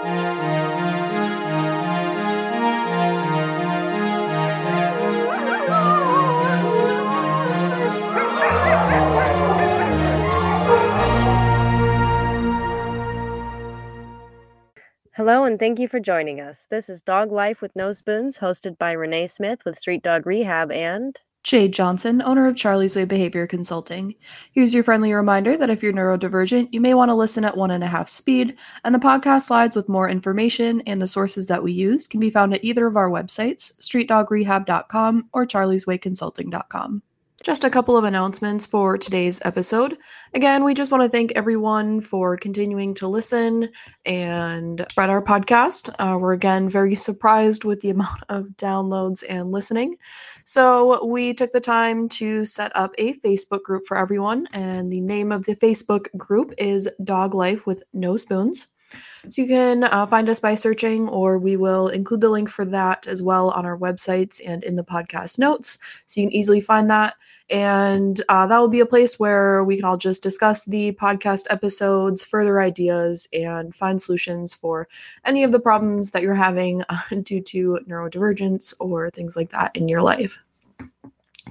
Hello, and thank you for joining us. This is Dog Life with No Spoons, hosted by Renee Smith with Street Dog Rehab and Jade Johnson, owner of Charlie's Way Behavior Consulting. Here's your friendly reminder that if you're neurodivergent, you may want to listen at one and a half speed, and the podcast slides with more information and the sources that we use can be found at either of our websites, streetdogrehab.com or charlieswayconsulting.com. Just a couple of announcements for today's episode. Again, we just want to thank everyone for continuing to listen and spread our podcast. Uh, we're again very surprised with the amount of downloads and listening. So, we took the time to set up a Facebook group for everyone, and the name of the Facebook group is Dog Life with No Spoons. So you can uh, find us by searching, or we will include the link for that as well on our websites and in the podcast notes. So you can easily find that. And uh, that will be a place where we can all just discuss the podcast episodes, further ideas, and find solutions for any of the problems that you're having uh, due to neurodivergence or things like that in your life.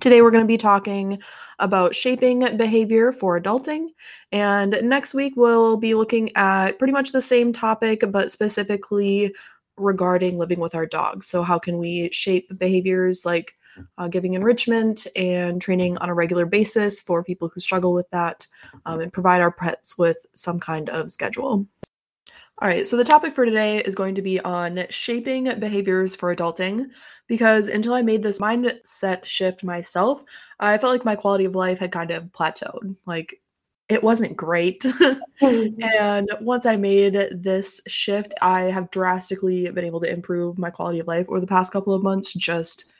Today, we're going to be talking about shaping behavior for adulting. And next week, we'll be looking at pretty much the same topic, but specifically regarding living with our dogs. So, how can we shape behaviors like uh, giving enrichment and training on a regular basis for people who struggle with that um, and provide our pets with some kind of schedule? All right, so the topic for today is going to be on shaping behaviors for adulting because until I made this mindset shift myself, I felt like my quality of life had kind of plateaued. Like it wasn't great. Mm-hmm. and once I made this shift, I have drastically been able to improve my quality of life over the past couple of months, just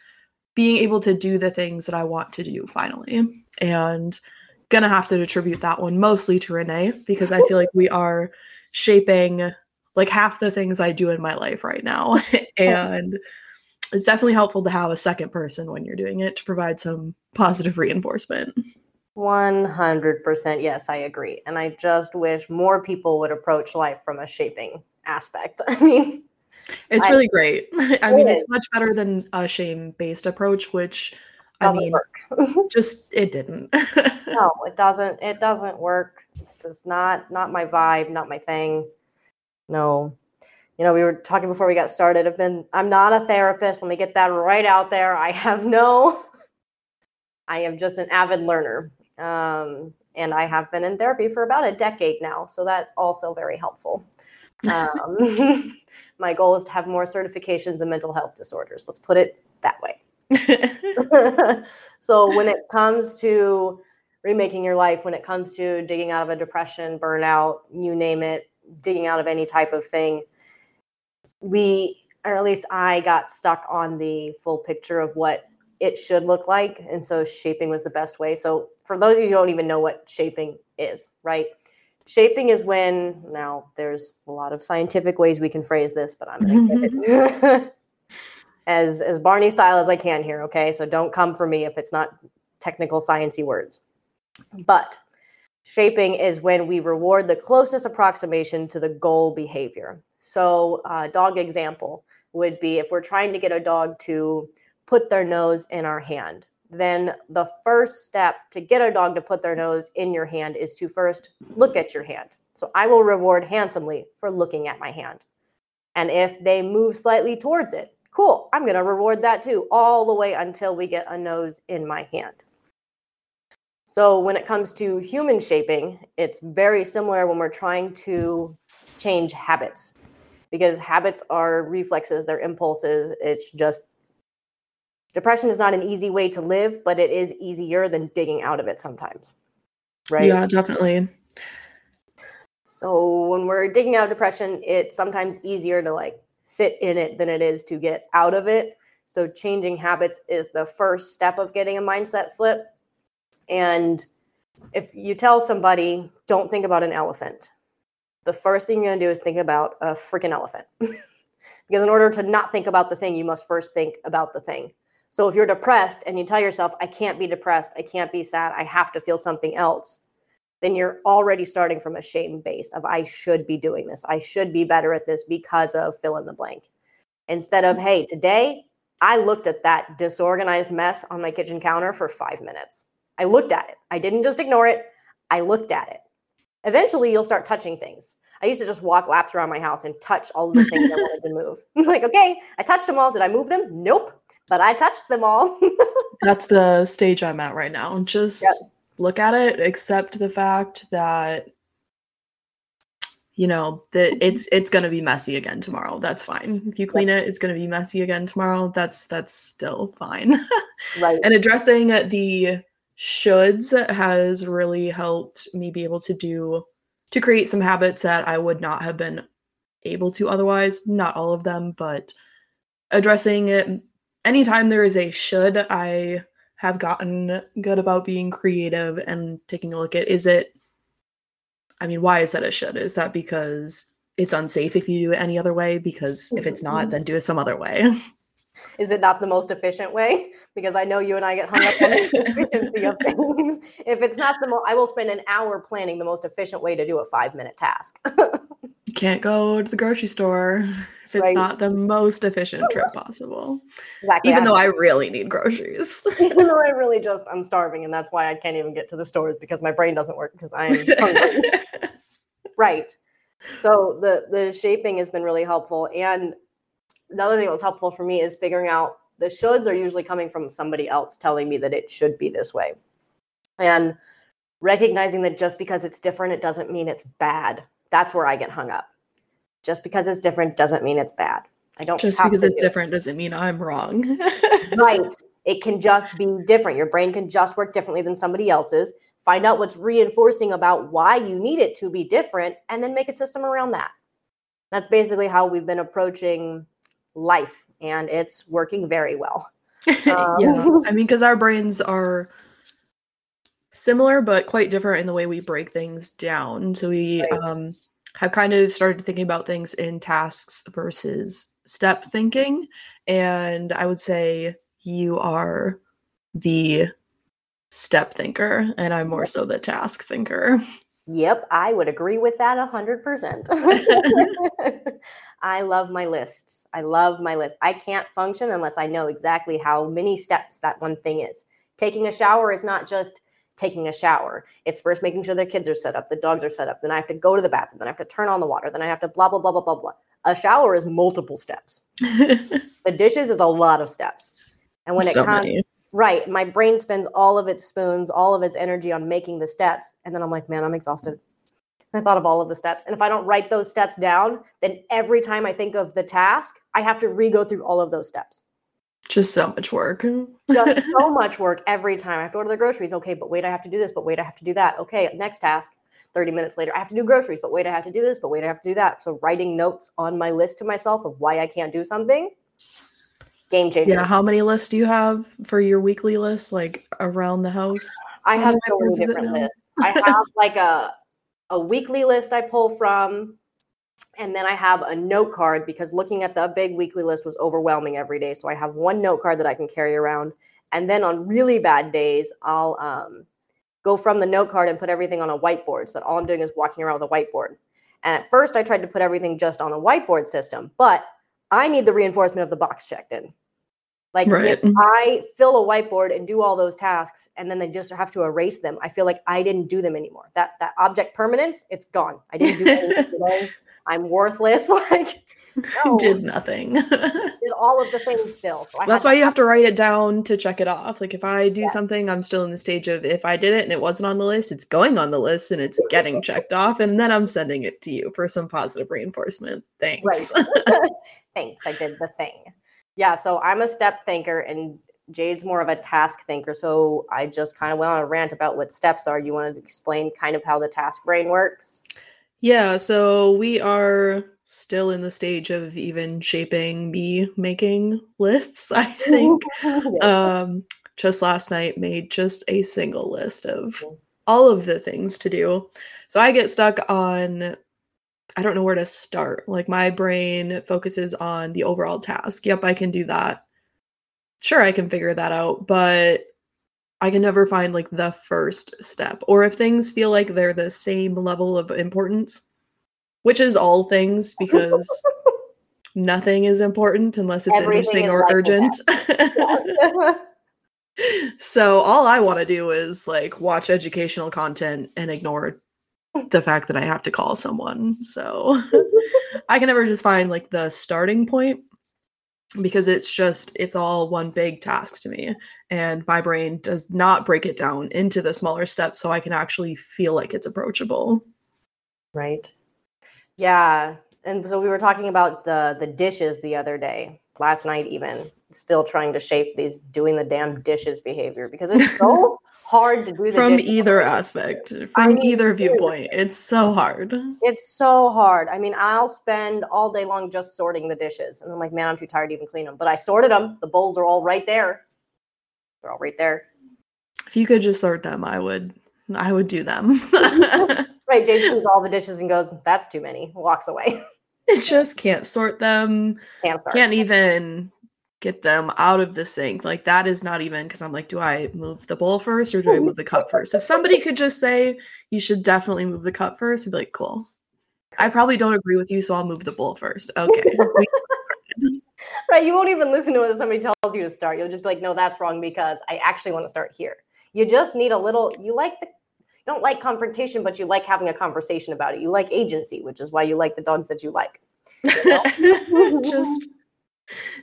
being able to do the things that I want to do finally. And gonna have to attribute that one mostly to Renee because I feel like we are shaping like half the things I do in my life right now. and it's definitely helpful to have a second person when you're doing it to provide some positive reinforcement. 100% yes, I agree. And I just wish more people would approach life from a shaping aspect. I mean, it's I, really great. I mean, it's much better than a shame based approach, which doesn't I mean, work. just it didn't. no, it doesn't. It doesn't work. It's not not my vibe, not my thing. No. You know, we were talking before we got started. I've been I'm not a therapist. Let me get that right out there. I have no I am just an avid learner. Um, and I have been in therapy for about a decade now, so that's also very helpful. Um, my goal is to have more certifications in mental health disorders. Let's put it that way. so when it comes to remaking your life, when it comes to digging out of a depression, burnout, you name it, digging out of any type of thing, we, or at least I, got stuck on the full picture of what it should look like. And so shaping was the best way. So for those of you who don't even know what shaping is, right? Shaping is when now there's a lot of scientific ways we can phrase this, but I'm going to give it as as Barney style as I can here. Okay, so don't come for me if it's not technical sciency words. But shaping is when we reward the closest approximation to the goal behavior. So, uh, dog example would be if we're trying to get a dog to put their nose in our hand, then the first step to get a dog to put their nose in your hand is to first look at your hand. So, I will reward handsomely for looking at my hand. And if they move slightly towards it, cool, I'm going to reward that too, all the way until we get a nose in my hand. So when it comes to human shaping, it's very similar when we're trying to change habits because habits are reflexes, they're impulses. It's just depression is not an easy way to live, but it is easier than digging out of it sometimes. Right? Yeah, definitely. So when we're digging out of depression, it's sometimes easier to like sit in it than it is to get out of it. So changing habits is the first step of getting a mindset flip and if you tell somebody, don't think about an elephant, the first thing you're going to do is think about a freaking elephant. because in order to not think about the thing, you must first think about the thing. So if you're depressed and you tell yourself, I can't be depressed, I can't be sad, I have to feel something else, then you're already starting from a shame base of I should be doing this. I should be better at this because of fill in the blank. Instead of, hey, today I looked at that disorganized mess on my kitchen counter for five minutes. I looked at it. I didn't just ignore it, I looked at it. Eventually, you'll start touching things. I used to just walk laps around my house and touch all of the things I wanted to move. like, okay, I touched them all. Did I move them? Nope. But I touched them all. That's the stage I'm at right now. Just yep. look at it, accept the fact that you know that it's it's going to be messy again tomorrow that's fine if you clean it it's going to be messy again tomorrow that's that's still fine right and addressing the shoulds has really helped me be able to do to create some habits that I would not have been able to otherwise. Not all of them, but addressing it anytime there is a should, I have gotten good about being creative and taking a look at is it I mean, why is that a should? Is that because it's unsafe if you do it any other way? Because if it's not, mm-hmm. then do it some other way. is it not the most efficient way? Because I know you and I get hung up on the efficiency of things. If it's not the most, I will spend an hour planning the most efficient way to do a five minute task. you can't go to the grocery store if it's right. not the most efficient trip possible. Exactly. Even though I really need groceries. even though I really just, I'm starving and that's why I can't even get to the stores because my brain doesn't work because I'm hungry. right. So the the shaping has been really helpful and the other thing that was helpful for me is figuring out the shoulds are usually coming from somebody else telling me that it should be this way. And recognizing that just because it's different, it doesn't mean it's bad. That's where I get hung up. Just because it's different doesn't mean it's bad. I don't just because it's different doesn't mean I'm wrong. right. It can just be different. Your brain can just work differently than somebody else's. Find out what's reinforcing about why you need it to be different and then make a system around that. That's basically how we've been approaching life and it's working very well. Um, yeah. I mean, because our brains are similar but quite different in the way we break things down. So we right. um, have kind of started thinking about things in tasks versus step thinking. And I would say you are the step thinker, and I'm more so the task thinker. Yep, I would agree with that 100%. I love my lists. I love my list. I can't function unless I know exactly how many steps that one thing is. Taking a shower is not just taking a shower. It's first making sure the kids are set up, the dogs are set up, then I have to go to the bathroom, then I have to turn on the water, then I have to blah, blah, blah, blah, blah, blah. A shower is multiple steps. the dishes is a lot of steps. And when so it comes, Right. My brain spends all of its spoons, all of its energy on making the steps. And then I'm like, man, I'm exhausted. I thought of all of the steps. And if I don't write those steps down, then every time I think of the task, I have to re go through all of those steps. Just so much work. Just so much work every time. I have to order the groceries. Okay, but wait, I have to do this, but wait, I have to do that. Okay, next task. 30 minutes later, I have to do groceries, but wait, I have to do this, but wait, I have to do that. So writing notes on my list to myself of why I can't do something game changer. Yeah, how many lists do you have for your weekly list, like around the house? I have so many different lists. I have like a a weekly list I pull from, and then I have a note card because looking at the big weekly list was overwhelming every day. So I have one note card that I can carry around, and then on really bad days, I'll um, go from the note card and put everything on a whiteboard. So that all I'm doing is walking around with a whiteboard. And at first, I tried to put everything just on a whiteboard system, but I need the reinforcement of the box checked in. Like right. if I fill a whiteboard and do all those tasks and then they just have to erase them, I feel like I didn't do them anymore. That that object permanence, it's gone. I didn't do anything I'm worthless. Like no. did nothing. did all of the things still. So that's why you have to write it down to check it off. Like if I do yeah. something, I'm still in the stage of if I did it and it wasn't on the list, it's going on the list and it's getting checked off, and then I'm sending it to you for some positive reinforcement. Thanks. Right. Thanks. I did the thing. Yeah. So I'm a step thinker and Jade's more of a task thinker. So I just kind of went on a rant about what steps are. You wanted to explain kind of how the task brain works? Yeah. So we are still in the stage of even shaping me making lists, I think. um, just last night made just a single list of all of the things to do. So I get stuck on I don't know where to start. Like my brain focuses on the overall task. Yep, I can do that. Sure, I can figure that out, but I can never find like the first step. Or if things feel like they're the same level of importance, which is all things because nothing is important unless it's Everything interesting or like urgent. so all I want to do is like watch educational content and ignore the fact that I have to call someone. So I can never just find like the starting point because it's just it's all one big task to me and my brain does not break it down into the smaller steps so I can actually feel like it's approachable. Right. Yeah. And so we were talking about the the dishes the other day, last night even, still trying to shape these doing the damn dishes behavior because it's so hard to do the From either aspect, from I mean, either viewpoint, it's so hard. It's so hard. I mean, I'll spend all day long just sorting the dishes. And I'm like, man, I'm too tired to even clean them. But I sorted them. The bowls are all right there. They're all right there. If you could just sort them, I would I would do them. Right. Jade sees all the dishes and goes, that's too many. Walks away. it just can't sort them. Can't. Can't even get them out of the sink. Like that is not even because I'm like, do I move the bowl first or do I move the cup first? If somebody could just say you should definitely move the cup first, I'd be like, cool. I probably don't agree with you, so I'll move the bowl first. Okay. Right. You won't even listen to it if somebody tells you to start. You'll just be like, no, that's wrong because I actually want to start here. You just need a little, you like the, don't like confrontation, but you like having a conversation about it. You like agency, which is why you like the dogs that you like. just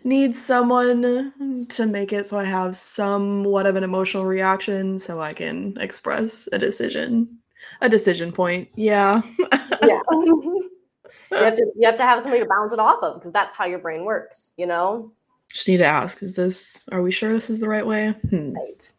need someone to make it so I have somewhat of an emotional reaction so I can express a decision. A decision point. Yeah. yeah. you have to you have to have somebody to bounce it off of because that's how your brain works, you know? Just need to ask, is this are we sure this is the right way? Hmm. Right.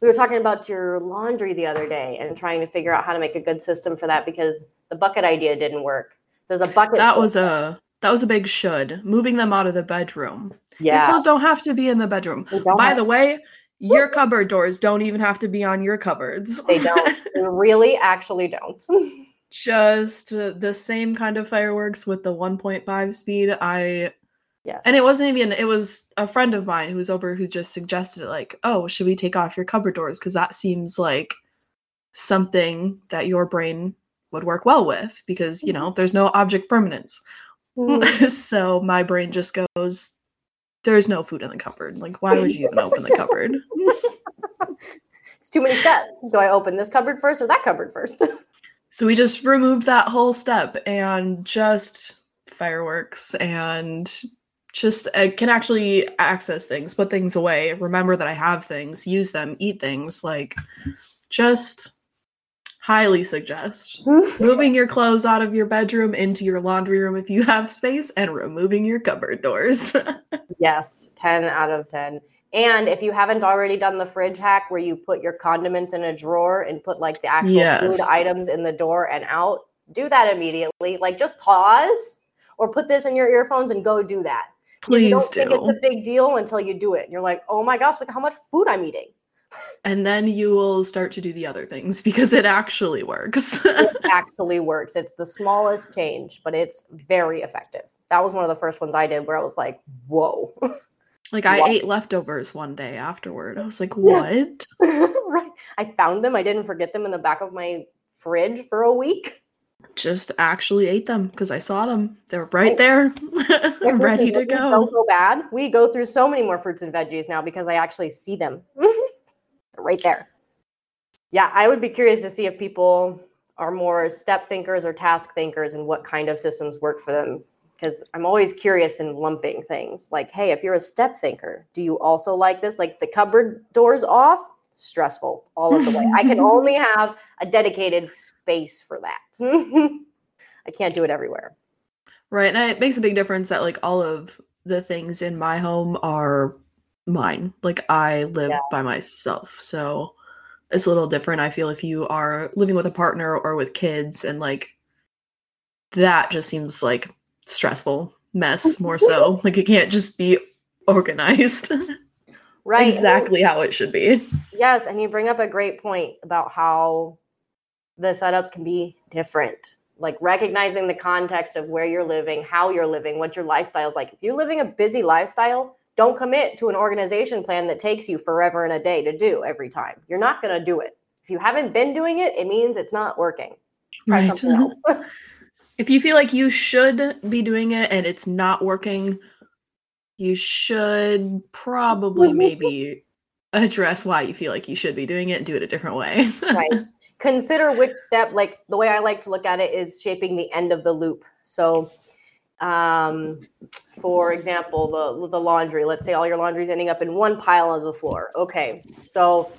We were talking about your laundry the other day and trying to figure out how to make a good system for that because the bucket idea didn't work. So there's a bucket. That was a that was a big should. Moving them out of the bedroom. Yeah. Your clothes don't have to be in the bedroom. By have- the way, your cupboard doors don't even have to be on your cupboards. they don't. They really actually don't. Just the same kind of fireworks with the 1.5 speed. I yes. and it wasn't even it was a friend of mine who was over who just suggested like, "Oh, should we take off your cupboard doors because that seems like something that your brain would work well with because, you mm-hmm. know, there's no object permanence." Mm. so my brain just goes there's no food in the cupboard. Like, why would you even open the cupboard? it's too many steps. Do I open this cupboard first or that cupboard first? So we just removed that whole step and just fireworks and just I can actually access things, put things away, remember that I have things, use them, eat things. Like, just highly suggest moving your clothes out of your bedroom into your laundry room if you have space and removing your cupboard doors. yes, 10 out of 10. And if you haven't already done the fridge hack where you put your condiments in a drawer and put like the actual food items in the door and out, do that immediately. Like just pause or put this in your earphones and go do that. Because you Please don't think it's a big deal until you do it. You're like, oh my gosh, look how much food I'm eating. And then you will start to do the other things because it actually works. It actually works. It's the smallest change, but it's very effective. That was one of the first ones I did where I was like, whoa. like I What? ate leftovers one day afterward. I was like, what? right. I found them. I didn't forget them in the back of my fridge for a week. Just actually ate them because I saw them. They were right there, ready to go. So, so bad. We go through so many more fruits and veggies now because I actually see them right there. Yeah, I would be curious to see if people are more step thinkers or task thinkers and what kind of systems work for them. Because I'm always curious in lumping things. Like, hey, if you're a step thinker, do you also like this? Like the cupboard doors off, stressful all of the way. I can only have a dedicated space for that. I can't do it everywhere. Right. And it makes a big difference that like all of the things in my home are mine. Like I live Yeah. by myself. So it's a little different. I feel if you are living with a partner or with kids and like that just seems like stressful mess more so. like it can't just be organized Right. exactly how it should be. Yes, and you bring up a great point about how the setups can be different. Like recognizing the context of where you're living, how you're living, what your lifestyle is like. If you're living a busy lifestyle, don't commit to an organization plan that takes you forever and a day to do every time. You're not going to do it. If you haven't been doing it, it means it's not working. Try Right. something else. If you feel like you should be doing it and it's not working, you should probably maybe address why you feel like you should be doing it and do it a different way. right. Consider which step, like the way I like to look at it is shaping the end of the loop. So, um, for example, the the laundry. Let's say all your laundry's ending up in one pile on the floor. Okay, so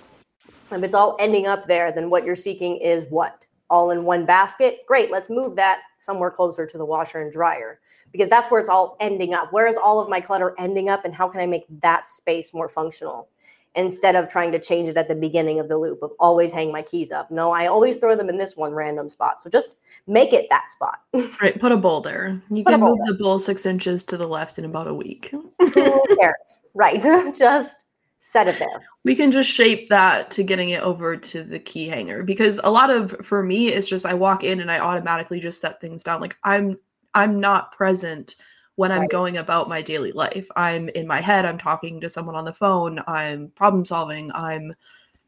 if it's all ending up there, then what you're seeking is what? All in one basket? Great, let's move that somewhere closer to the washer and dryer because that's where it's all ending up. Where is all of my clutter ending up, and how can I make that space more functional? Instead of trying to change it at the beginning of the loop of always hang my keys up. No, I always throw them in this one random spot. So just make it that spot. right, put a bowl there. You Put can move the bowl six inches to the left in about a week. Who cares? Right. just set it there. we can just shape that to getting it over to the key hanger because a lot of for me it's just i walk in and i automatically just set things down like i'm i'm not present when i'm Right. going about my daily life. I'm in my head i'm talking to someone on the phone i'm problem solving i'm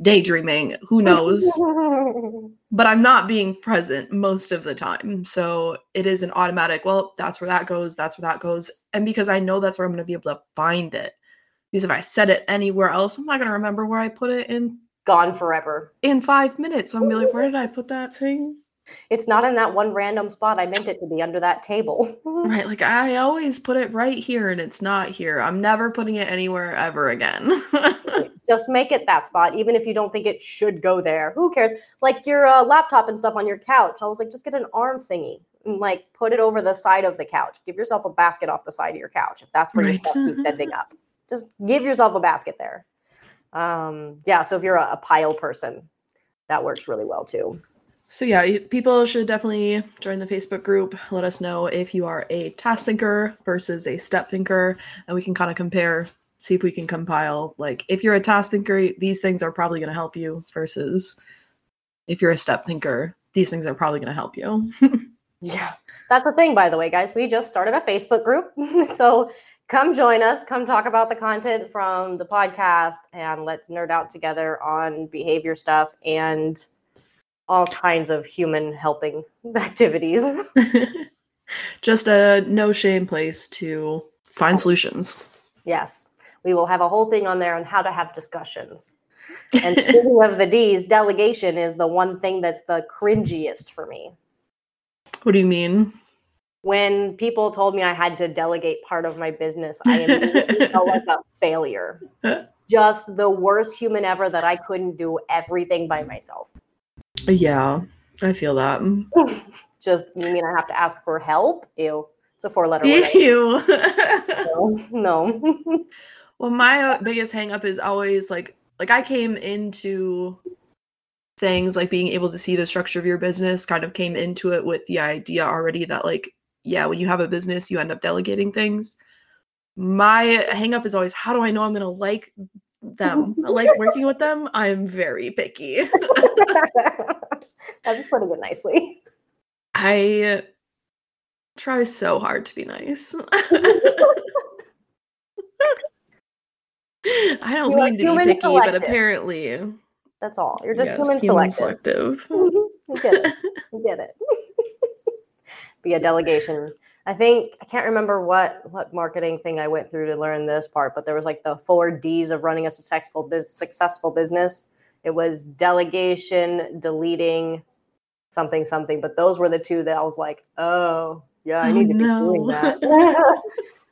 daydreaming who knows? But i'm not being present most of the time. So it is an automatic well that's where that goes that's where that goes. And because i know that's where i'm going to be able to find it. Because if i set it anywhere else i'm not going to remember where i put it in Gone forever. in five minutes. I'm gonna be like where did i put that thing It's not in that one random spot. I meant it to be under that table. right like i always put it right here and it's not here i'm never putting it anywhere ever again just make it that spot, even if you don't think it should go there. Who cares? Like your uh, laptop and stuff on your couch. I was like, just get an arm thingy and like put it over the side of the couch. Give yourself a basket off the side of your couch if that's where Right. stuff keeps ending up. Just give yourself a basket there. Um, yeah. So if you're a, a pile person, that works really well too. So yeah, people should definitely join the Facebook group. Let us know if you are a task thinker versus a step thinker, and we can kind of compare, see if we can compile. Like, if you're a task thinker, these things are probably going to help you. Versus, if you're a step thinker, these things are probably going to help you. Yeah. That's the thing, by the way, guys. We just started a Facebook group. so come join us. Come talk about the content from the podcast and let's nerd out together on behavior stuff and all kinds of human helping activities. Just a no shame place to find solutions. yes. We will have a whole thing on there on how to have discussions. And speaking of the D's, delegation is the one thing that's the cringiest for me. What do you mean? when people told me I had to delegate part of my business, I immediately felt like a failure. Just the worst human ever that I couldn't do everything by myself. Yeah, I feel that. Just you mean I have to ask for help? Ew. It's a four letter word. Ew. No. no. well, my uh, biggest hang up is always like like I came into things like being able to see the structure of your business kind of came into it with the idea already that like yeah, when you have a business, you end up delegating things. My hang up is always how do I know I'm going to like them? I like working with them. I'm very picky. That's putting it nicely. I try so hard to be nice. I don't You mean to be human picky, but apparently, That's all. You're just yes, human selective. selective. Mm-hmm. we get it. We get it. Be a delegation. I think I can't remember what what marketing thing I went through to learn this part, but there was like the four D's of running a successful bus- successful business. It was delegation, deleting, something something. But those were the two that I was like, oh yeah, I Oh, need to be doing that.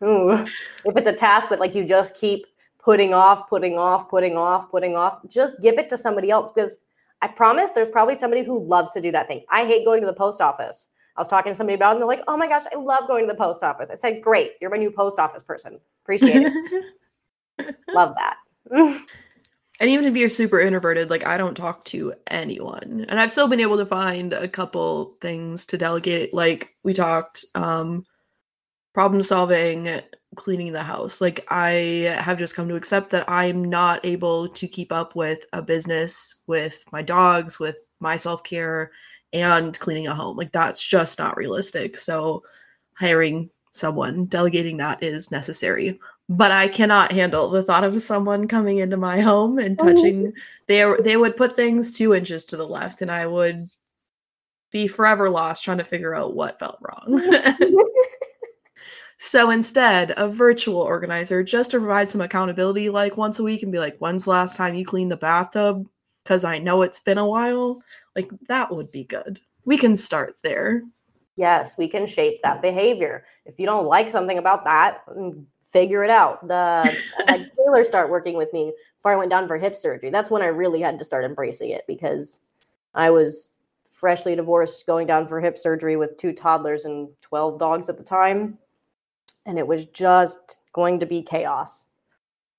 If it's a task that like you just keep putting off, putting off, putting off, putting off, just give it to somebody else because I promise there's probably somebody who loves to do that thing. I hate going to the post office. I was talking to somebody about it and they're like, oh my gosh, I love going to the post office. I said, great, you're my new post office person. Appreciate it. love that. and even if you're super introverted, like I don't talk to anyone. And I've still been able to find a couple things to delegate. Like we talked, um, problem solving, cleaning the house. Like I have just come to accept that I'm not able to keep up with a business, with my dogs, with my self care, and cleaning a home. Like that's just not realistic. So hiring someone, delegating that is necessary. but I cannot handle the thought of someone coming into my home and Oh. touching. They they would put things two inches to the left, and I would be forever lost trying to figure out what felt wrong. so instead, a virtual organizer just to provide some accountability, like once a week, and be like, "When's the last time you cleaned the bathtub?" Because I know it's been a while. Like that would be good. We can start there. Yes, we can shape that behavior. If you don't like something about that, mm, figure it out. The had Taylor start working with me before I went down for hip surgery. That's when I really had to start embracing it because I was freshly divorced, going down for hip surgery with two toddlers and 12 dogs at the time. And it was just going to be chaos.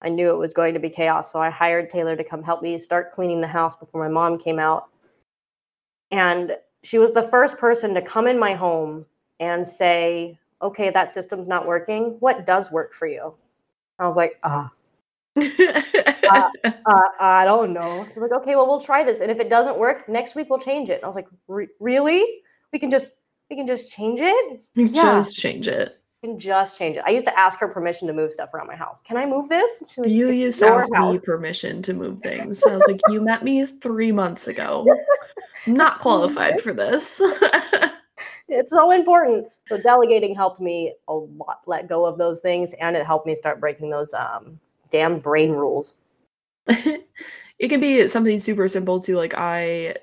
I knew it was going to be chaos. So I hired Taylor to come help me start cleaning the house before my mom came out. And she was the first person to come in my home and say, okay, that system's not working. What does work for you? I was like, ah, uh, I don't know. She's like, okay, well, we'll try this. And if it doesn't work, next week we'll change it. And I was like, "Re- really? We can just, we can just change it? yeah. Just change it. Can just change it. I used to ask her permission to move stuff around my house. Can I move this? Like, You used to ask house." me permission to move things. I was like, you met me three months ago. I'm not qualified for this. it's so important. So delegating helped me a lot let go of those things and it helped me start breaking those um damn brain rules. it can be something super simple too. Like I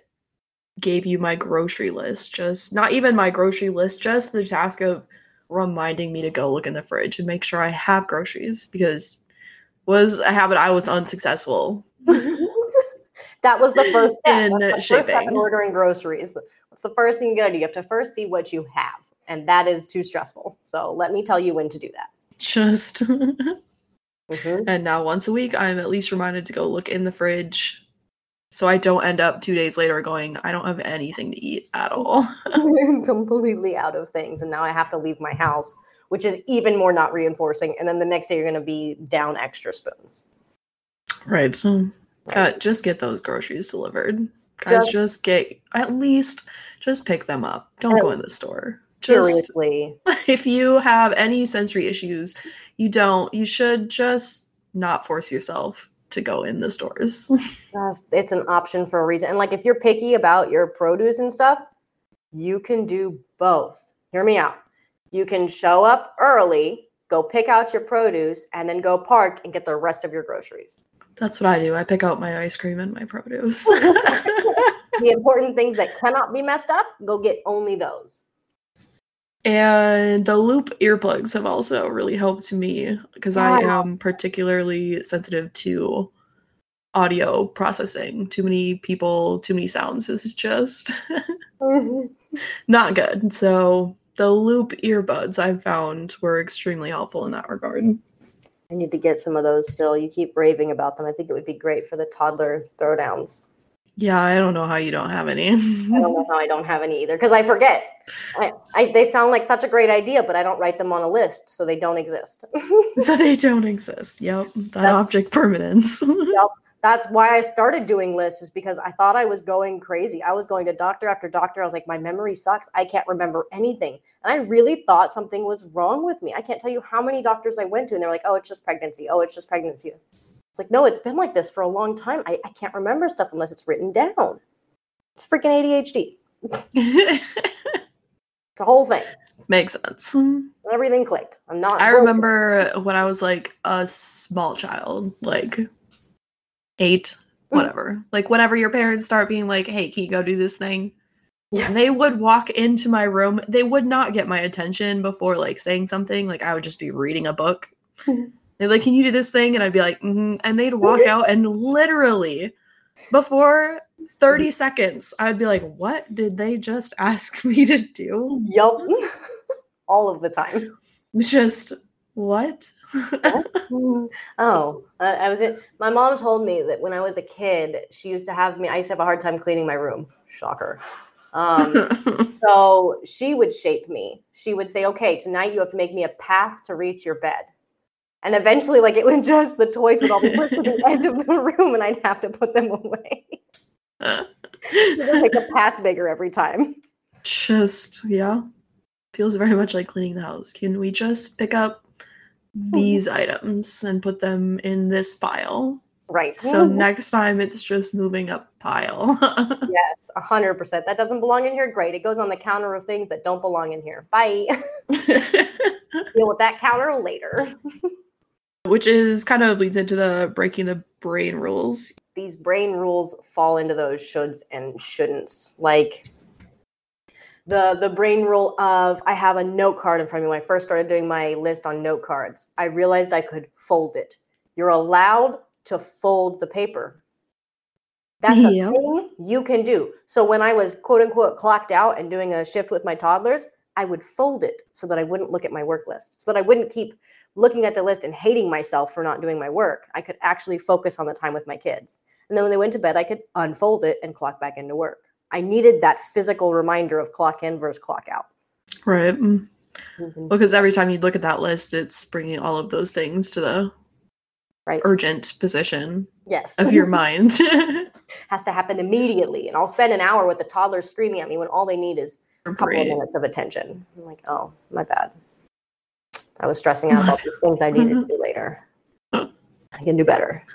gave you my grocery list, just not even my grocery list, just the task of reminding me to go look in the fridge and make sure I have groceries because was a habit I was unsuccessful. that was the first step. In the first in shipping. ordering groceries. What's the first thing you gotta do? You have to first see what you have. And that is too stressful. So let me tell you when to do that. Just Mhm. and now once a week I'm at least reminded to go look in the fridge so I don't end up 2 days later going I don't have anything to eat at all. completely out of things. And now I have to leave my house, which is even more not reinforcing. And then the next day you're gonna be down extra spoons. right. So God, just get those groceries delivered. Guys, Just- just, get at least just pick them up. Don't Uh, go in the store. Just Seriously. if you have any sensory issues, you don't you should just not force yourself to go in the stores. It's an option for a reason. And like if you're picky about your produce and stuff, you can do both. Hear me out. You can show up early, go pick out your produce, and then go park and get the rest of your groceries. That's what I do. I pick out my ice cream and my produce. the important things that cannot be messed up, go get only those. And the loop earplugs have also really helped me because I am particularly sensitive to audio processing. Too many people, too many sounds is just not good. So the loop earbuds I found were extremely helpful in that regard. I need to get some of those still. You keep raving about them. I think it would be great for the toddler throwdowns. Yeah, I don't know how you don't have any. I don't know how I don't have any either because I forget. I, I, they sound like such a great idea, but I don't write them on a list, so they don't exist. so they don't exist. Yep, that That's- object permanence. That's why I started doing lists, is because I thought I was going crazy. I was going to doctor after doctor. I was like, my memory sucks. I can't remember anything. And I really thought something was wrong with me. I can't tell you how many doctors I went to, and they're like, oh, it's just pregnancy. Oh, it's just pregnancy. It's like, no, it's been like this for a long time. I, I can't remember stuff unless it's written down. It's freaking ADHD. A whole thing. Makes sense. Everything clicked. I'm not. I remember when I was like a small child, like eight, whatever. Like whenever your parents start being like, "Hey, can you go do this thing?" Yeah. They would walk into my room. They would not get my attention before like saying something. Like I would just be reading a book. They're like, "Can you do this thing?" And I'd be like, mm-hmm. and they'd walk out and literally before 30 seconds, I'd be like, "What did they just ask me to do?" Yup. All of the time. Just what? Oh, I, I was in. My mom told me that when I was a kid, she used to have me. I used to have a hard time cleaning my room. Shocker. Um, so she would shape me. She would say, "Okay, tonight you have to make me a path to reach your bed." And eventually, like it would just the toys would all be pushed to the edge of the room, and I'd have to put them away. It would make the path bigger every time. just yeah feels very much like cleaning the house can we just pick up these items and put them in this pile? Right. So next time it's just moving up pile. yes, a hundred percent. That doesn't belong in here. Great. It goes on the counter of things that don't belong in here. Bye. Deal with that counter later. Which is kind of leads into the breaking the brain rules. These brain rules fall into those shoulds and shouldn'ts. Like the the brain rule of I have a note card in front of me when I first started doing my list on note cards. I realized I could fold it. You're allowed to fold the paper. That's a thing you can do. So when I was quote unquote clocked out and doing a shift with my toddlers, I would fold it so that I wouldn't look at my work list, so that I wouldn't keep looking at the list and hating myself for not doing my work. I could actually focus on the time with my kids. And then when they went to bed, I could unfold it and clock back into work. I needed that physical reminder of clock in versus clock out. Right. Mm. Mhm. Because every time you look at that list, it's bringing all of those things to the Right. urgent position yes. of your mind. has to happen immediately. And I'll spend an hour with the toddlers screaming at me when all they need is a couple of minutes of attention. I'm like, oh, my bad. I was stressing out about the things I needed to do later. I can do better.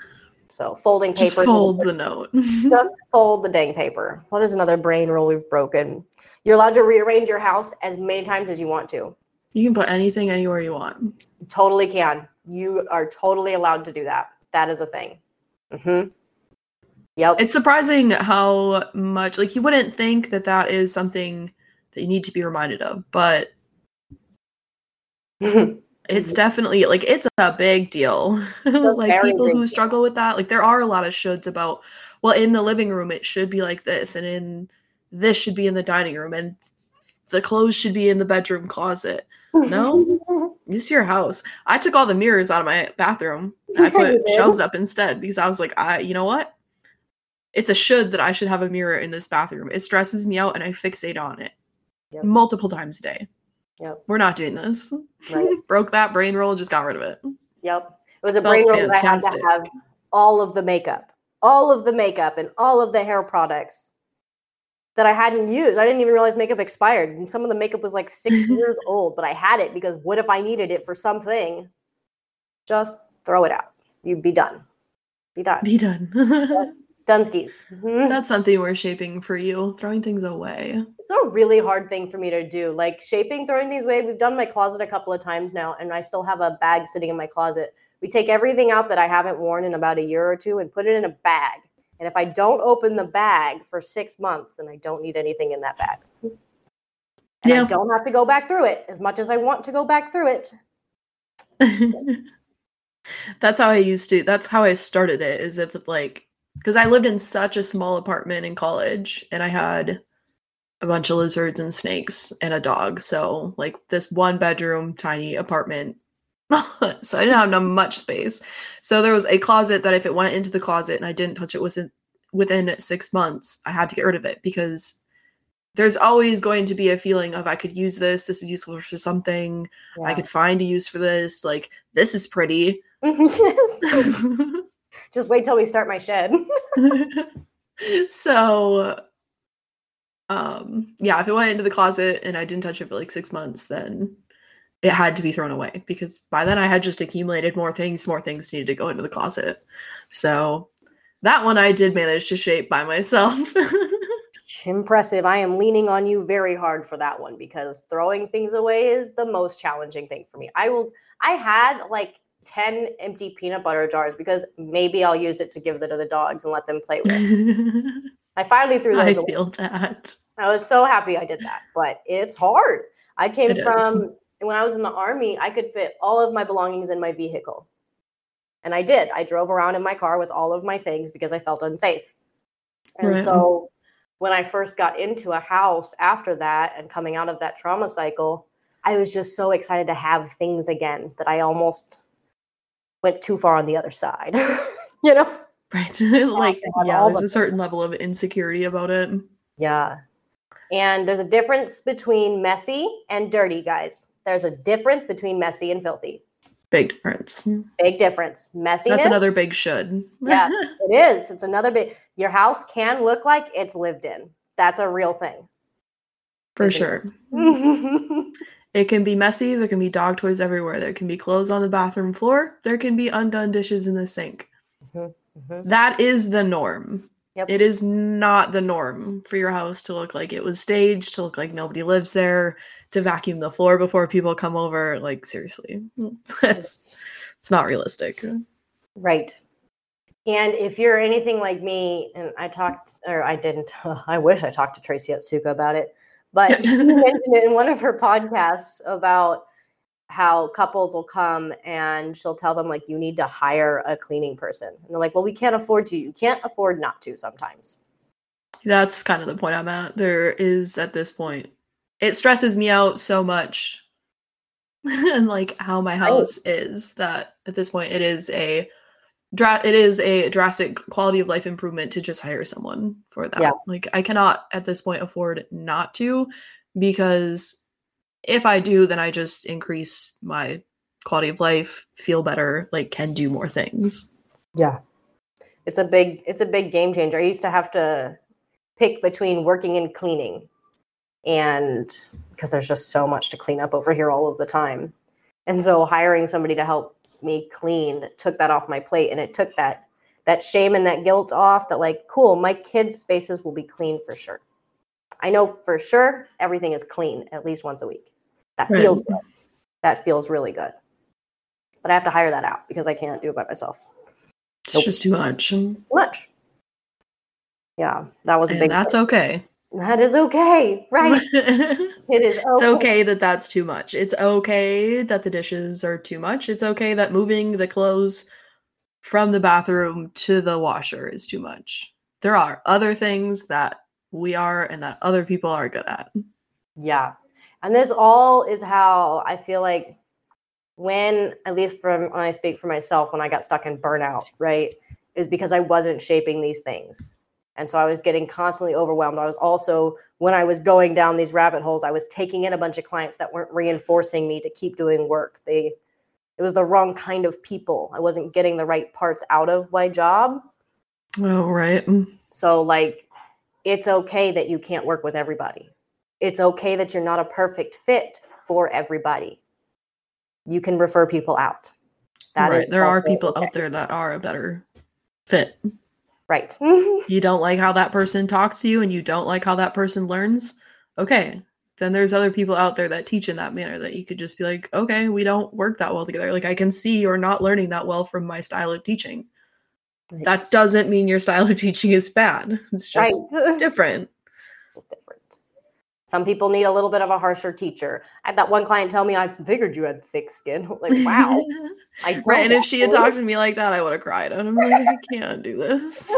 So folding Just paper. fold the note. Just fold the dang paper. What is another brain rule we've broken? You're allowed to rearrange your house as many times as you want to. you can put anything anywhere you want. Totally can. You are totally allowed to do that. That is a thing. Mm-hmm. Yep. It's surprising how much, like, you wouldn't think that that is something you need to be reminded of, but it's definitely like it's a big deal. like people who deal. struggle with that, like there are a lot of shoulds about well, in the living room it should be like this, and in this should be in the dining room, and the clothes should be in the bedroom closet. No? This is your house. I took all the mirrors out of my bathroom. I put shelves up instead because I was like, I you know what? It's a should that I should have a mirror in this bathroom. It stresses me out and I fixate on it Yep. multiple times a day. Yep. We're not doing this. Right. Broke that brain rule, just got rid of it. Yep. It was a Felt brain rule that I had to have all of the makeup, all of the makeup, and all of the hair products that I hadn't used. I didn't even realize makeup expired. And some of the makeup was like six years old, but I had it because what if I needed it for something? Just throw it out. You'd be done. Be done. Be done. Dunskies. Mhm. That's something we're shaping for you, throwing things away. It's a really hard thing for me to do. Like shaping, throwing things away. We've done my closet a couple of times now, and I still have a bag sitting in my closet. We take everything out that I haven't worn in about a year or two and put it in a bag. And if I don't open the bag for six months, then I don't need anything in that bag. And I Yeah. don't have to go back through it as much as I want to go back through it. that's how I used to. That's how I started it. Is if like because I lived in such a small apartment in college, and I had a bunch of lizards and snakes and a dog. So like this one bedroom tiny apartment. so I didn't have much space. So there was a closet that if it went into the closet and I didn't touch it within within six months, I had to get rid of it because there's always going to be a feeling of I could use this. This is useful for something. I could find a use for this. Like this is pretty. yes. Just wait till we start my shed. so um yeah if it went into the closet and i didn't touch it for like six months then it had to be thrown away because by then i had just accumulated more things more things needed to go into the closet so that one i did manage to shape by myself Impressive. I am leaning on you very hard for that one because throwing things away is the most challenging thing for me. I will I had like 10 empty peanut butter jars because maybe I'll use it to give it to the dogs and let them play with. I finally threw i those away. feel that I was so happy I did that, but it's hard. I came It is. from when I was in the army, I could fit all of my belongings in my vehicle. And I did. I drove around in my car with all of my things because I felt unsafe. And Right. so when I first got into a house after that and coming out of that trauma cycle, I was just so excited to have things again that I almost went too far on the other side. you know? right like yeah there's the a certain level of insecurity about it Yeah. And there's a difference between messy and dirty, guys. There's a difference between messy and filthy. big difference Big difference. Messiness. that's another big should Yeah. It is. It's another big. Your house can look like it's lived in. That's a real thing. for sure. It can be messy. There can be dog toys everywhere. There can be clothes on the bathroom floor. There can be undone dishes in the sink. Mm-hmm. That is the norm. Yep. It is not the norm for your house to look like it was staged, to look like nobody lives there, to vacuum the floor before people come over. Like seriously, that's it's not realistic. Right. And if you're anything like me, and I talked, or I didn't, I wish I talked to Tracy Otsuka about it, but she mentioned it in one of her podcasts about how couples will come and she'll tell them, like, you need to hire a cleaning person. And they're like, well, we can't afford to. You can't afford not to sometimes. That's kind of the point I'm at. There is at this point, it stresses me out so much, and like how my house is that at this point it is a dra- it is a drastic quality of life improvement to just hire someone for that. Yeah. Like I cannot at this point afford not to because if I do, then I just increase my quality of life, feel better, like can do more things. Yeah. It's a big it's a big game changer. I used to have to pick between working and cleaning. And because there's just so much to clean up over here all of the time. And so hiring somebody to help me clean took that off my plate and it took that that shame and that guilt off that like cool, my kids' spaces will be clean for sure. I know for sure everything is clean at least once a week. That Right. feels good. That feels really good. But I have to hire that out because I can't do it by myself. It's Nope. just too much. Too much. Yeah, that was a big. that's okay. That is okay, right? It is okay. It's okay that that's too much. It's okay that the dishes are too much. It's okay that moving the clothes from the bathroom to the washer is too much. There are other things that we are and that other people are good at. Yeah. And this all is how I feel like when, at least from when I speak for myself, when I got stuck in burnout, right, is because I wasn't shaping these things. And so I was getting constantly overwhelmed. I was also, when I was going down these rabbit holes, I was taking in a bunch of clients that weren't reinforcing me to keep doing work. They, it was the wrong kind of people. I wasn't getting the right parts out of my job. Oh, right. Mm. So, like, it's okay that you can't work with everybody. It's okay that you're not a perfect fit for everybody. You can refer people out. That is right. There are people okay. out there that are a better fit. Right. You don't like how that person talks to you and you don't like how that person learns. Okay. Then there's other people out there that teach in that manner that you could just be like, okay, we don't work that well together. Like I can see you're not learning that well from my style of teaching. Right. That doesn't mean your style of teaching is bad. It's just right. different. it's different. Some people need a little bit of a harsher teacher. I had that one client tell me, I figured you had thick skin. like, wow. I right. And if she had talked to me like that, I would have cried. And I'm like, I can't do this.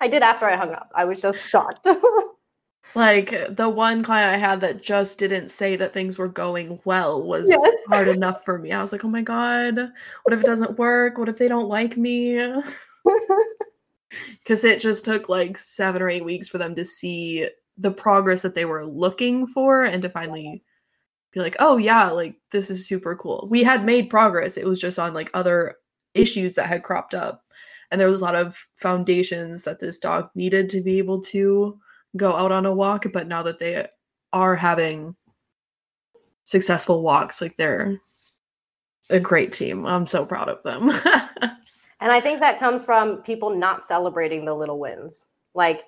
I did after I hung up. I was just shocked. like the one client I had that just didn't say that things were going well was Yes. hard enough for me. I was like, oh my God, what if it doesn't work? What if they don't like me? Because it just took like seven or eight weeks for them to see the progress that they were looking for and to finally be like, oh yeah, like this is super cool. We had made progress. It was just on like other issues that had cropped up. And there was a lot of foundations that this dog needed to be able to go out on a walk. But now that they are having successful walks, like they're a great team. I'm so proud of them. And I think that comes from people not celebrating the little wins. Like,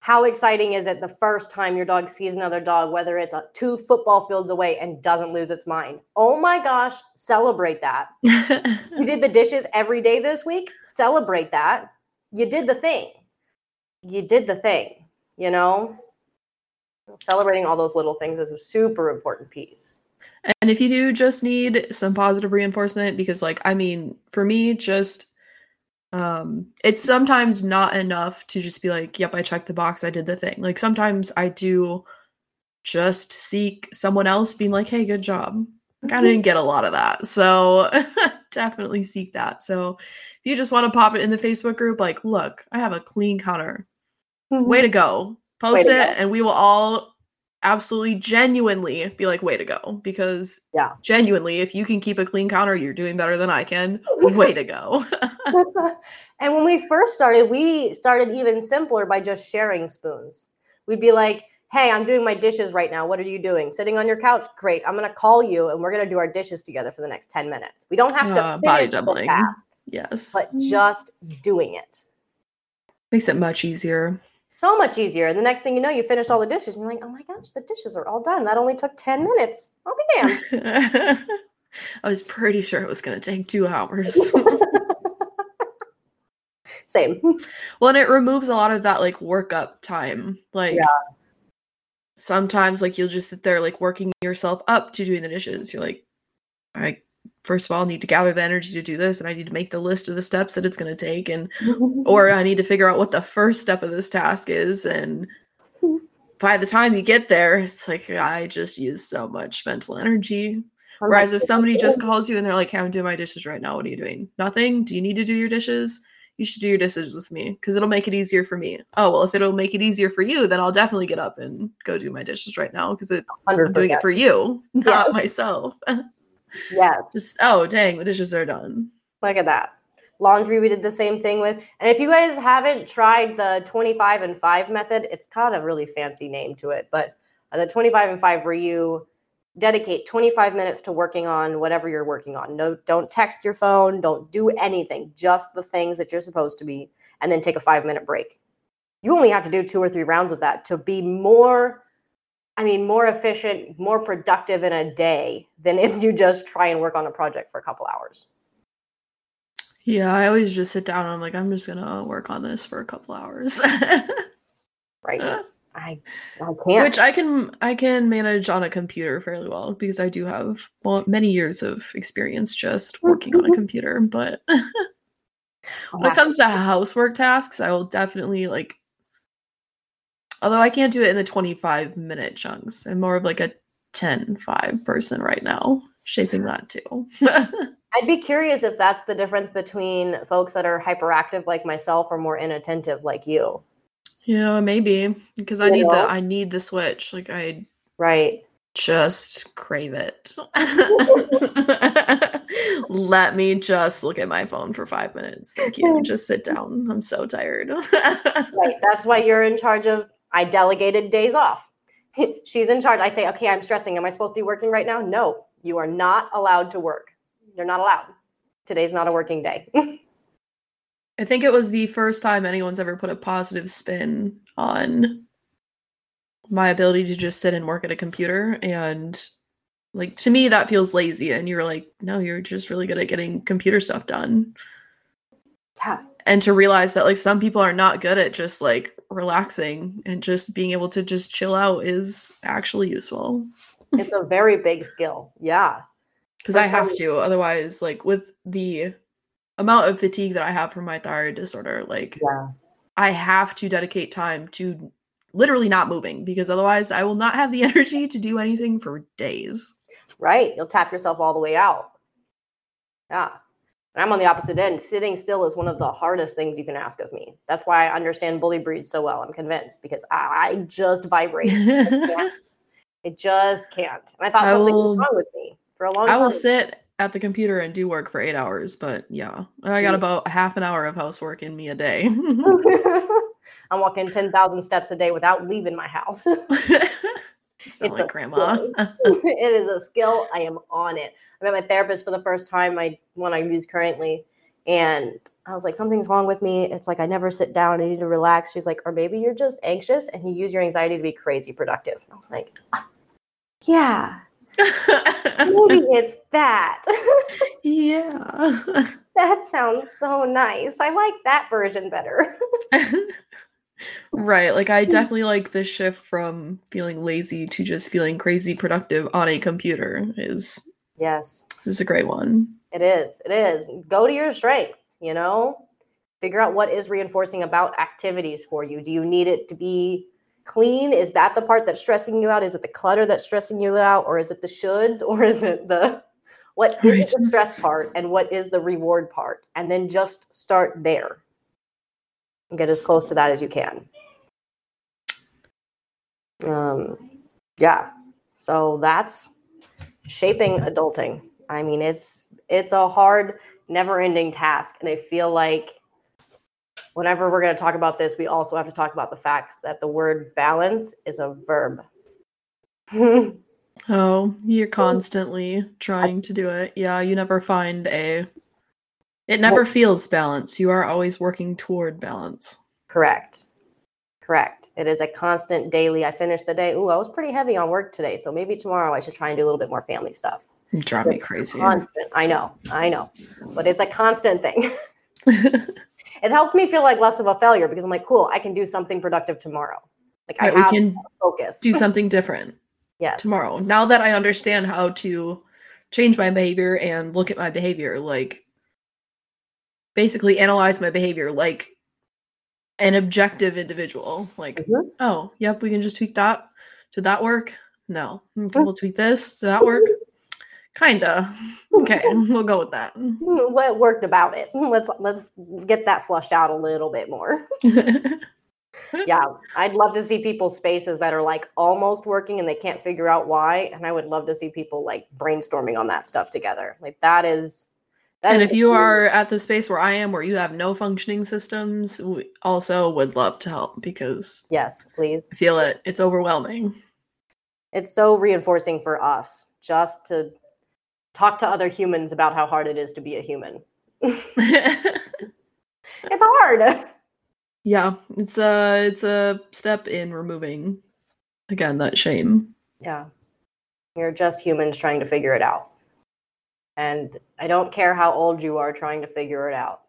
how exciting is it the first time your dog sees another dog, whether it's a, two football fields away and doesn't lose its mind? Oh my gosh, celebrate that. You did the dishes every day this week, celebrate that. You did the thing. You did the thing, you know? Celebrating all those little things is a super important piece. And if you do just need some positive reinforcement, because like I mean, for me, just um it's sometimes not enough to just be like, yep, I checked the box, I did the thing. Like sometimes I do just seek someone else being like, hey, good job. Like, I didn't get a lot of that. So definitely seek that. So if you just want to pop it in the Facebook group, like, look, I have a clean counter. Way to go. Post to it go. and we will all absolutely genuinely be like, way to go. Because Yeah. genuinely, if you can keep a clean counter, you're doing better than I can. Way to go. and when we first started, we started even simpler by just sharing spoons. We'd be like, Hey, I'm doing my dishes right now. What are you doing? Sitting on your couch? Great. I'm going to call you and we're going to do our dishes together for the next 10 minutes. We don't have to Uh, body doubling. task, Yes. but just doing it. Makes it much easier. So much easier. And the next thing you know, you finished all the dishes and you're like, oh my gosh, the dishes are all done. That only took 10 minutes. I'll be damned. I was pretty sure it was going to take two hours. Same. well, and it removes a lot of that like workup time. Like, Yeah. sometimes like you'll just sit there like working yourself up to doing the dishes. You're like, I first of all I need to gather the energy to do this, and I need to make the list of the steps that it's going to take, and or I need to figure out what the first step of this task is. And by the time you get there, it's like I just use so much mental energy. Whereas if somebody just calls you and they're like, "Hey, I'm doing my dishes right now. What are you doing? Nothing. Do you need to do your dishes? You should do your dishes with me because it'll make it easier for me. Oh well, if it'll make it easier for you, then I'll definitely get up and go do my dishes right now because I'm doing it for you, not myself. Yes. Just oh dang, the dishes are done. Look at that. Laundry, we did the same thing with. And if you guys haven't tried the 25 and 5 method, it's got a really fancy name to it. But uh, the 25 and 5, where you dedicate 25 minutes to working on whatever you're working on. No, don't text your phone, don't do anything, just the things that you're supposed to be, and then take a five minute break. You only have to do two or three rounds of that to be more, I mean, more efficient, more productive in a day than if you just try and work on a project for a couple hours. Yeah, I always just sit down and I'm like, I'm just gonna work on this for a couple hours. Right. I I can't. Which I can I can manage on a computer fairly well because I do have well many years of experience just working on a computer. But when it comes to housework tasks, I will definitely like although I can't do it in the 25 minute chunks. I'm more of like a 10 5 person right now, shaping that too. I'd be curious if that's the difference between folks that are hyperactive like myself or more inattentive like you. yeah, maybe because I You need know? the I need the switch. Like I Right. just crave it. Let me just look at my phone for five minutes. Thank you. Just sit down. I'm so tired. Right. That's why you're in charge of I delegated days off. She's in charge. I say, okay, I'm stressing. Am I supposed to be working right now? No, you are not allowed to work. You're not allowed. Today's not a working day. I think it was the first time anyone's ever put a positive spin on my ability to just sit and work at a computer. And like to me, that feels lazy. And you're like, no, you're just really good at getting computer stuff done. yeah. and to realize that like some people are not good at just like relaxing and just being able to just chill out is actually useful It's a very big skill. Yeah. because i have to otherwise like with the amount of fatigue that i have from my thyroid disorder like Yeah. i have to dedicate time to literally not moving because otherwise i will not have the energy to do anything for days Right. You'll tap yourself all the way out. Yeah. And I'm on the opposite end. Sitting still is one of the hardest things you can ask of me. That's why I understand bully breeds so well. I'm convinced because I just vibrate. Yeah. It just can't. And I thought I something will- was wrong with me for a long i time. will sit at the computer and do work for eight hours but yeah i got mm. about half an hour of housework in me a day I'm walking 10,000 steps a day without leaving my house. It's like grandma. it is a skill. I am on it. I met my therapist for the first time, my one I use currently, and I was like, something's wrong with me. It's like I never sit down. I need to relax. She's like, or maybe you're just anxious and you use your anxiety to be crazy productive. I was like, "Ah, yeah, maybe it's that. yeah. that sounds so nice. I like that version better. Right. Like I definitely like the shift from feeling lazy to just feeling crazy productive on a computer is yes. is a great one. It is. It is. Go to your strength, you know? Figure out what is reinforcing about activities for you. Do you need it to be clean? Is that the part that's stressing you out? Is it the clutter that's stressing you out? Or is it the shoulds? Or is it the what Right. the stress part and what is the reward part? And then just start there. Get as close to that as you can. Um yeah. So that's shaping adulting. I mean, it's it's a hard, never-ending task, and I feel like whenever we're going to talk about this, we also have to talk about the fact that the word balance is a verb. oh, you're constantly trying to do it. Yeah, you never find a. It never well, feels balance. You are always working toward balance. Correct. Correct. It is a constant daily. I finished the day. Ooh, I was pretty heavy on work today. So maybe tomorrow I should try and do a little bit more family stuff. You drive me crazy. Constant. I know. I know. But it's a constant thing. it helps me feel like less of a failure because I'm like, cool, I can do something productive tomorrow. Like right, I have we can focus. Do something different. yes. Tomorrow. Now that I understand how to change my behavior and look at my behavior, like basically analyze my behavior like an objective individual. Like, mm-hmm. oh, yep, we can just tweak that. Did that work? No. Okay, mm-hmm. we'll tweak this. Did that work? Kinda. Okay, we'll go with that. What worked about it? Let's let's get that flushed out a little bit more. yeah, I'd love to see people's spaces that are like almost working and they can't figure out why. And I would love to see people like brainstorming on that stuff together. Like that is. That and if you are at the space where I am, where you have no functioning systems, we also would love to help because yes, please. I feel it. It's overwhelming. It's so reinforcing for us just to talk to other humans about how hard it is to be a human. it's hard. Yeah, it's a it's a step in removing again that shame. Yeah. You're just humans trying to figure it out. And I don't care how old you are trying to figure it out.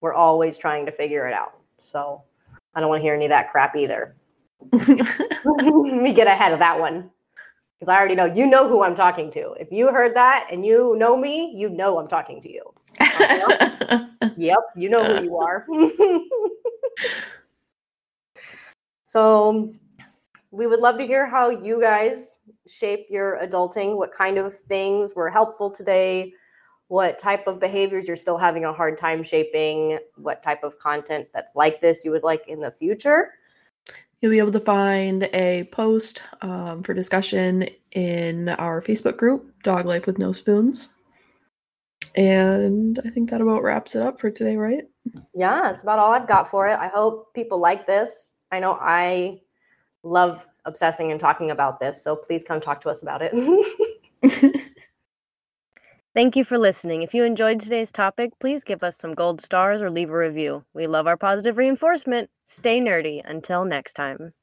We're always trying to figure it out. So I don't want to hear any of that crap either. Let me get ahead of that one because I already know you know who I'm talking to. If you heard that and you know me, you know I'm talking to you. yep, you know who you are. so we would love to hear how you guys shape your adulting, what kind of things were helpful today, what type of behaviors you're still having a hard time shaping, what type of content that's like this you would like in the future. You'll be able to find a post um, for discussion in our Facebook group, Dog Life with No Spoons. And I think that about wraps it up for today, right? Yeah, that's about all I've got for it. I hope people like this. I know I love obsessing and talking about this, so please come talk to us about it. Thank you for listening. If you enjoyed today's topic, please give us some gold stars or leave a review. We love our positive reinforcement. Stay nerdy. Until next time.